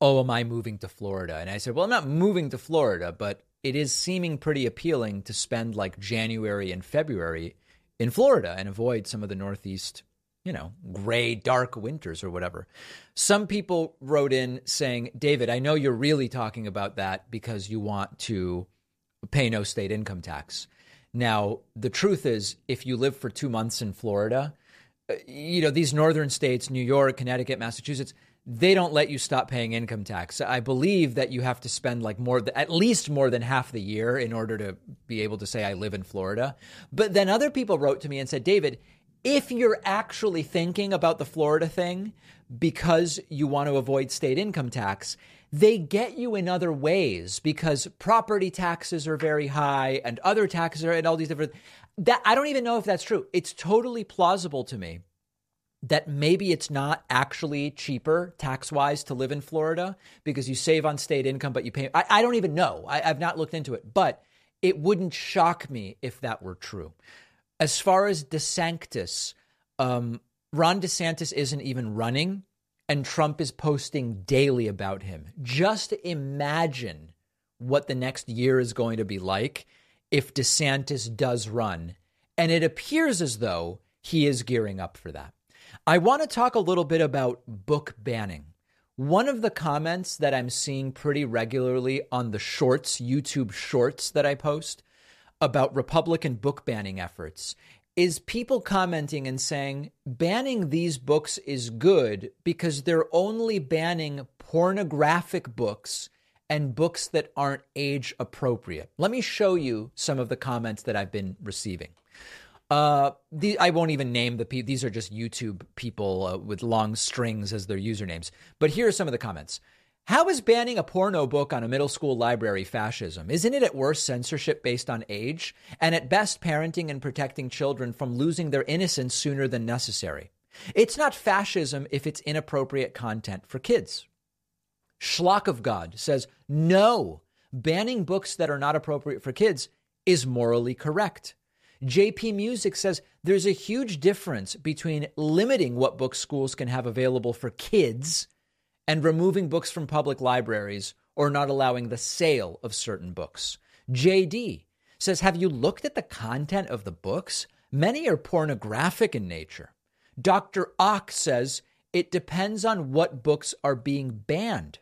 oh, am I moving to Florida? And I said, well, I'm not moving to Florida, but it is seeming pretty appealing to spend like January and February in Florida and avoid some of the Northeast, you know, gray, dark winters or whatever. Some people wrote in saying, David, I know you're really talking about that because you want to pay no state income tax. Now, the truth is, if you live for two months in Florida, Uh, you know, these northern states, New York, Connecticut, Massachusetts, they don't let you stop paying income tax. I believe that you have to spend like more, at least more than half the year in order to be able to say, I live in Florida. But then other people wrote to me and said, David, if you're actually thinking about the Florida thing because you want to avoid state income tax, they get you in other ways because property taxes are very high and other taxes are and all these different that I don't even know if that's true. It's totally plausible to me that maybe it's not actually cheaper tax wise to live in Florida because you save on state income, but you pay. I, I don't even know. I, I've not looked into it, but it wouldn't shock me if that were true. As far as DeSantis, um, Ron DeSantis isn't even running, and Trump is posting daily about him. Just imagine what the next year is going to be like if DeSantis does run. And it appears as though he is gearing up for that. I want to talk a little bit about book banning. One of the comments that I'm seeing pretty regularly on the shorts, YouTube shorts that I post about Republican book banning efforts is people commenting and saying banning these books is good because they're only banning pornographic books and books that aren't age appropriate. Let me show you some of the comments that I've been receiving. Uh, the, I won't even name the people. These are just YouTube people uh, with long strings as their usernames. But here are some of the comments. How is banning a porno book on a middle school library fascism? Isn't it at worst censorship based on age, and at best parenting and protecting children from losing their innocence sooner than necessary? It's not fascism if it's inappropriate content for kids. Schlock of God says, no, banning books that are not appropriate for kids is morally correct. JP Music says there's a huge difference between limiting what books schools can have available for kids and removing books from public libraries or not allowing the sale of certain books. JD says, Have you looked at the content of the books? Many are pornographic in nature. Dr. Ock says, It depends on what books are being banned.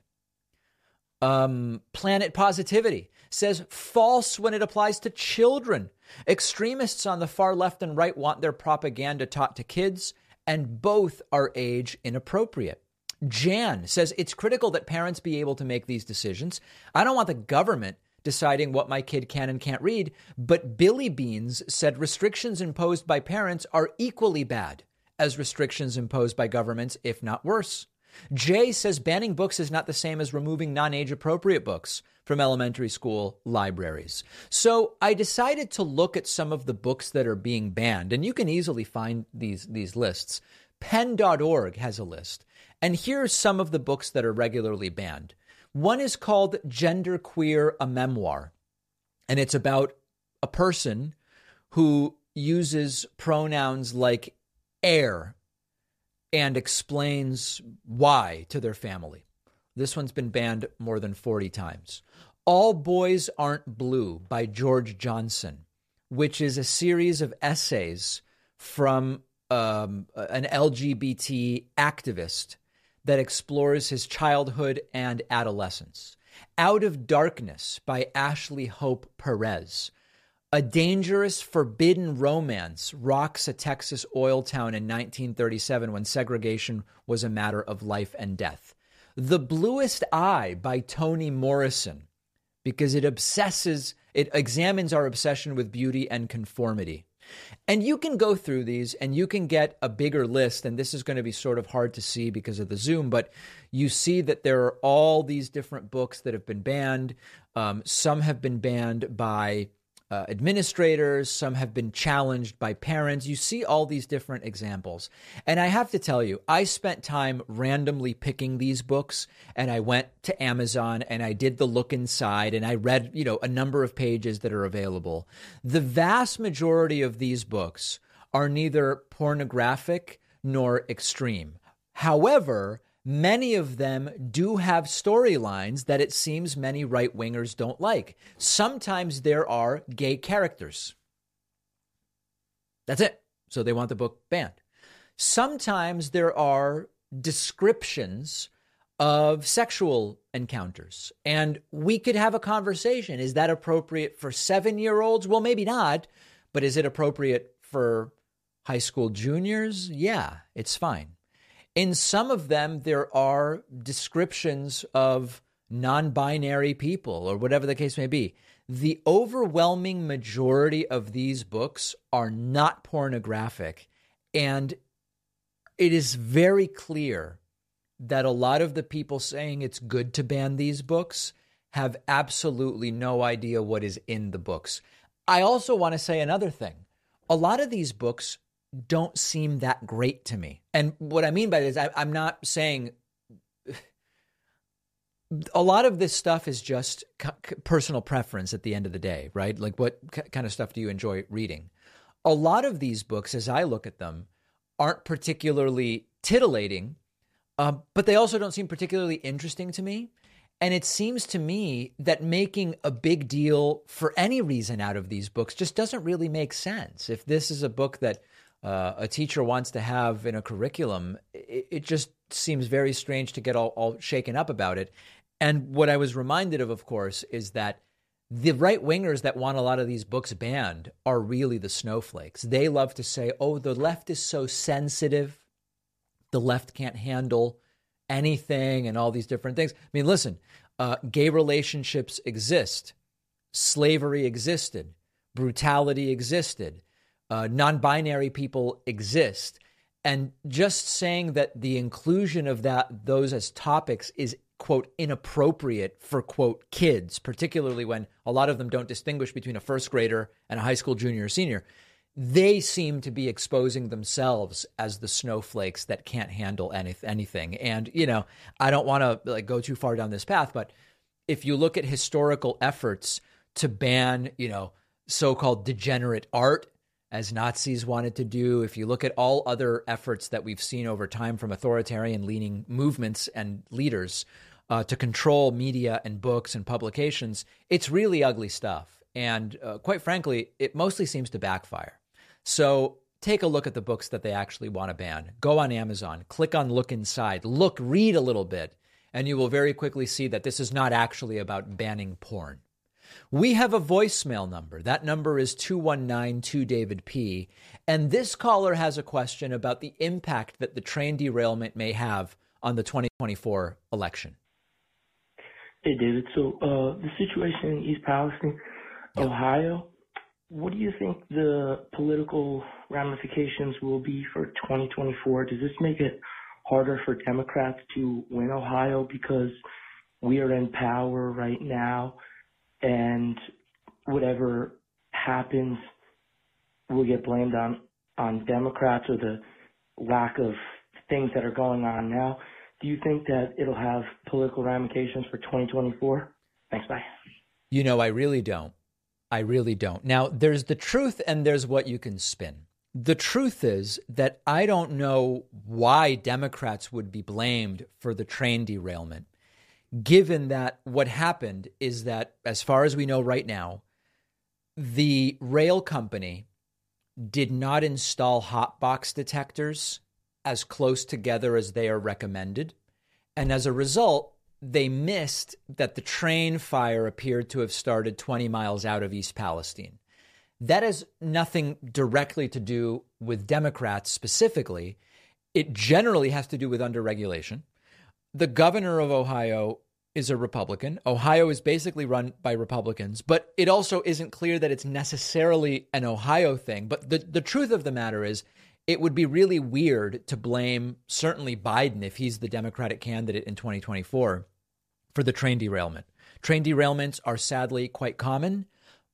Um, Planet Positivity says false when it applies to children. Extremists on the far left and right want their propaganda taught to kids, and both are age inappropriate. Jan says it's critical that parents be able to make these decisions. I don't want the government deciding what my kid can and can't read, but Billy Beans said restrictions imposed by parents are equally bad as restrictions imposed by governments, if not worse. Jay says banning books is not the same as removing non age appropriate books from elementary school libraries. So I decided to look at some of the books that are being banned, and you can easily find these, these lists. Pen.org has a list. And here are some of the books that are regularly banned. One is called Gender Queer, a Memoir, and it's about a person who uses pronouns like air and explains why to their family. This one's been banned more than 40 times. All Boys Aren't Blue by George Johnson, which is a series of essays from um, an LGBT activist that explores his childhood and adolescence. Out of Darkness by Ashley Hope Perez. A dangerous, forbidden romance rocks a Texas oil town in 1937 when segregation was a matter of life and death. The Bluest Eye by Toni Morrison, because it obsesses, it examines our obsession with beauty and conformity. And you can go through these and you can get a bigger list. And this is going to be sort of hard to see because of the Zoom, but you see that there are all these different books that have been banned. Um, some have been banned by uh, administrators, some have been challenged by parents. You see all these different examples. And I have to tell you, I spent time randomly picking these books and I went to Amazon and I did the look inside and I read, you know, a number of pages that are available. The vast majority of these books are neither pornographic nor extreme. However, Many of them do have storylines that it seems many right wingers don't like. Sometimes there are gay characters. That's it. So they want the book banned. Sometimes there are descriptions of sexual encounters. And we could have a conversation. Is that appropriate for seven year olds? Well, maybe not. But is it appropriate for high school juniors? Yeah, it's fine. In some of them, there are descriptions of non binary people or whatever the case may be. The overwhelming majority of these books are not pornographic. And it is very clear that a lot of the people saying it's good to ban these books have absolutely no idea what is in the books. I also want to say another thing. A lot of these books don't seem that great to me. And what I mean by this, I, I'm not saying a lot of this stuff is just personal preference at the end of the day, right? Like, what kind of stuff do you enjoy reading? A lot of these books, as I look at them, aren't particularly titillating, uh, but they also don't seem particularly interesting to me. And it seems to me that making a big deal for any reason out of these books just doesn't really make sense. If this is a book that uh, a teacher wants to have in a curriculum, it, it, just seems very strange to get all, all shaken up about it. And what I was reminded of, of course, is that the right wingers that want a lot of these books banned are really the snowflakes. They love to say, oh, the left is so sensitive. The left can't handle anything and all these different things. I mean, listen, uh, gay relationships exist, slavery existed, brutality existed uh, non binary people exist. And just saying that the inclusion of that those as topics is quote inappropriate for quote kids, particularly when a lot of them don't distinguish between a first grader and a high school junior or senior. They seem to be exposing themselves as the snowflakes that can't handle any, anything. And you know, I don't want to like go too far down this path, but if you look at historical efforts to ban, you know, so-called degenerate art as Nazis wanted to do. If you look at all other efforts that we've seen over time from authoritarian leaning movements and leaders uh, to control media and books and publications, it's really ugly stuff. And uh, quite frankly, it mostly seems to backfire. So take a look at the books that they actually want to ban. Go on Amazon, click on Look Inside, look, read a little bit, and you will very quickly see that this is not actually about banning porn. We have a voicemail number. That number is 2192 David P. And this caller has a question about the impact that the train derailment may have on the 2024 election. Hey, David. So, uh, the situation in East Palestine, yeah. Ohio, what do you think the political ramifications will be for 2024? Does this make it harder for Democrats to win Ohio because we are in power right now and whatever happens will get blamed on, on Democrats or the lack of things that are going on now? Do you think that it'll have political ramifications for 2024? Thanks. Bye. You know, I really don't. I really don't. Now, there's the truth and there's what you can spin. The truth is that I don't know why Democrats would be blamed for the train derailment, given that what happened is that, as far as we know right now, the rail company did not install hot box detectors as close together as they are recommended. And as a result, they missed that the train fire appeared to have started 20 miles out of East Palestine. That has nothing directly to do with Democrats specifically. It generally has to do with underregulation. The governor of Ohio is a Republican. Ohio is basically run by Republicans, but it also isn't clear that it's necessarily an Ohio thing. But the, the truth of the matter is, it would be really weird to blame certainly Biden if he's the Democratic candidate in 2024 for the train derailment. Train derailments are sadly quite common.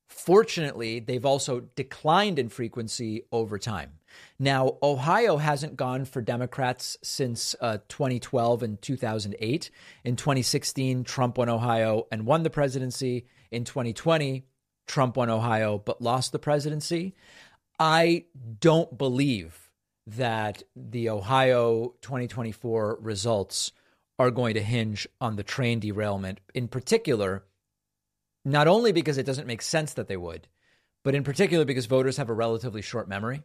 Fortunately, they've also declined in frequency over time. Now, Ohio hasn't gone for Democrats since uh, 2012 and 2008. In 2016, Trump won Ohio and won the presidency. In 2020, Trump won Ohio but lost the presidency. I don't believe that the Ohio 2024 results are going to hinge on the train derailment, in particular, not only because it doesn't make sense that they would, but in particular because voters have a relatively short memory.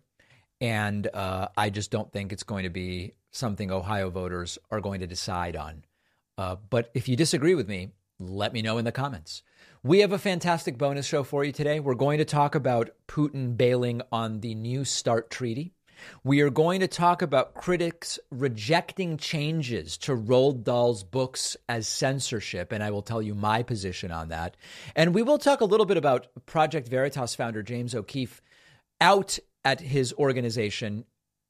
And uh, I just don't think it's going to be something Ohio voters are going to decide on. Uh, but if you disagree with me, let me know in the comments. We have a fantastic bonus show for you today. We're going to talk about Putin bailing on the New START treaty. We are going to talk about critics rejecting changes to Roald Dahl's books as censorship, and I will tell you my position on that. And we will talk a little bit about Project Veritas founder James O'Keefe out at his organization,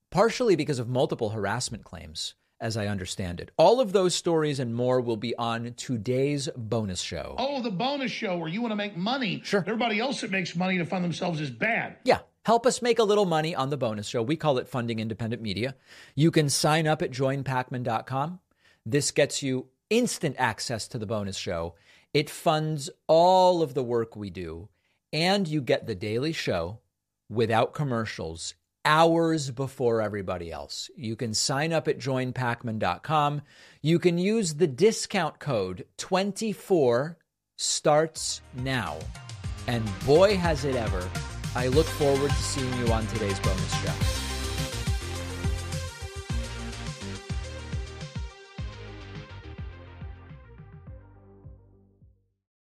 partially because of multiple harassment claims as I understand it. All of those stories and more will be on today's bonus show. Oh, the bonus show where you want to make money. Sure. Everybody else that makes money to fund themselves is bad. Yeah. Help us make a little money on the bonus show. We call it Funding Independent Media. You can sign up at joinpakman.com. This gets you instant access to the bonus show. It funds all of the work we do, and you get the daily show without commercials hours before everybody else. You can sign up at joinpakman.com. You can use the discount code 24 starts now. And boy, has it ever. I look forward to seeing you on today's bonus show.